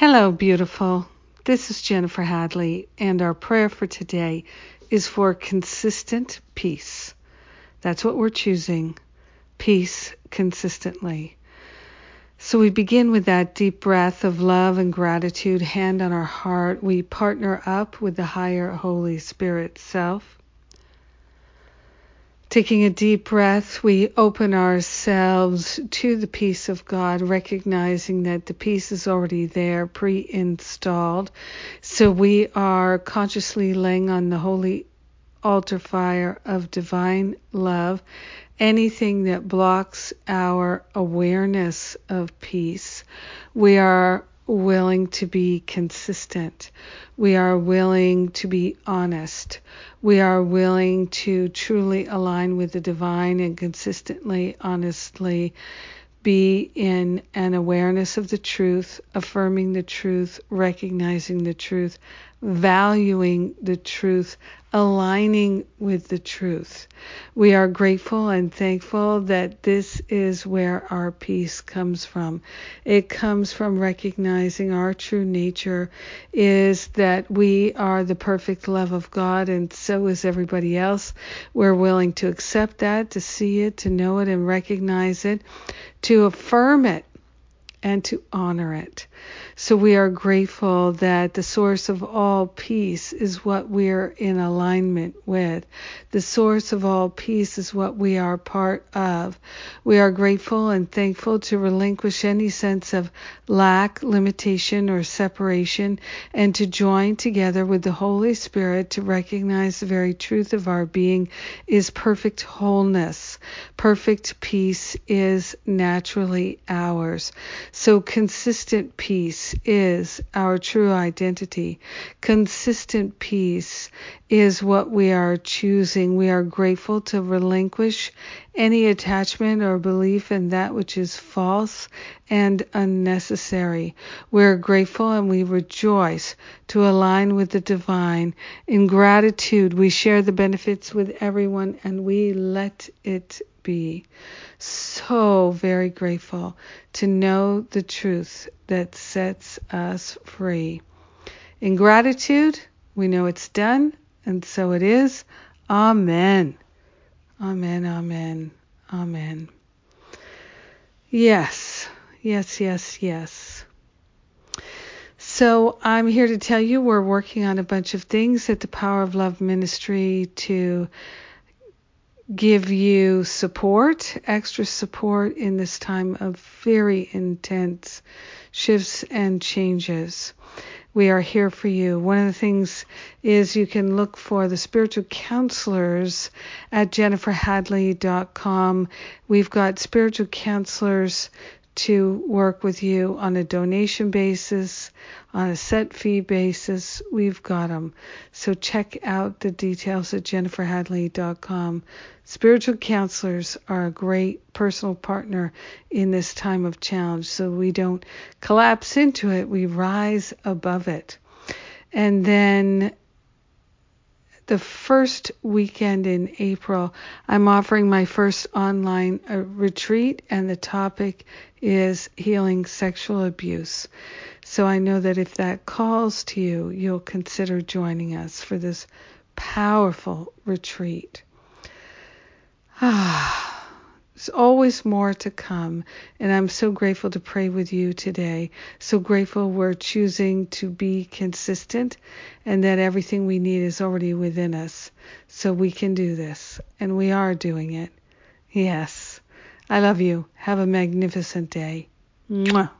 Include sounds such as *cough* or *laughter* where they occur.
Hello, beautiful. This is Jennifer Hadley, and our prayer for today is for consistent peace. That's what we're choosing peace consistently. So we begin with that deep breath of love and gratitude, hand on our heart. We partner up with the higher Holy Spirit self. Taking a deep breath, we open ourselves to the peace of God, recognizing that the peace is already there, pre installed. So we are consciously laying on the holy altar fire of divine love anything that blocks our awareness of peace. We are willing to be consistent. We are willing to be honest. We are willing to truly align with the divine and consistently, honestly be in an awareness of the truth, affirming the truth, recognizing the truth, valuing the truth, aligning with the truth. We are grateful and thankful that this is where our peace comes from. It comes from recognizing our true nature is that we are the perfect love of God and so is everybody else. We're willing to accept that, to see it, to know it and recognize it, to affirm it and to honor it. So we are grateful that the source of all peace is what we're in alignment with. The source of all peace is what we are part of. We are grateful and thankful to relinquish any sense of lack, limitation, or separation and to join together with the Holy Spirit to recognize the very truth of our being is perfect wholeness. Perfect peace is naturally ours. So consistent peace is our true identity. Consistent peace is what we are choosing. We are grateful to relinquish any attachment or belief in that which is false and unnecessary. We're grateful and we rejoice to align with the divine. In gratitude, we share the benefits with everyone and we let it be. So very grateful to know the truth that sets us free. In gratitude, we know it's done and so it is. Amen. Amen, amen, amen. Yes, yes, yes, yes. So I'm here to tell you we're working on a bunch of things at the Power of Love Ministry to give you support, extra support in this time of very intense shifts and changes we are here for you. One of the things is you can look for the spiritual counselors at jenniferhadley.com. We've got spiritual counselors to work with you on a donation basis, on a set fee basis. We've got them. So check out the details at jenniferhadley.com. Spiritual counselors are a great personal partner in this time of challenge so we don't collapse into it, we rise above it. And then the first weekend in April, I'm offering my first online uh, retreat, and the topic is healing sexual abuse. So I know that if that calls to you, you'll consider joining us for this powerful retreat. *sighs* Ah. There's always more to come, and I'm so grateful to pray with you today. So grateful we're choosing to be consistent and that everything we need is already within us. So we can do this, and we are doing it. Yes. I love you. Have a magnificent day. Mwah.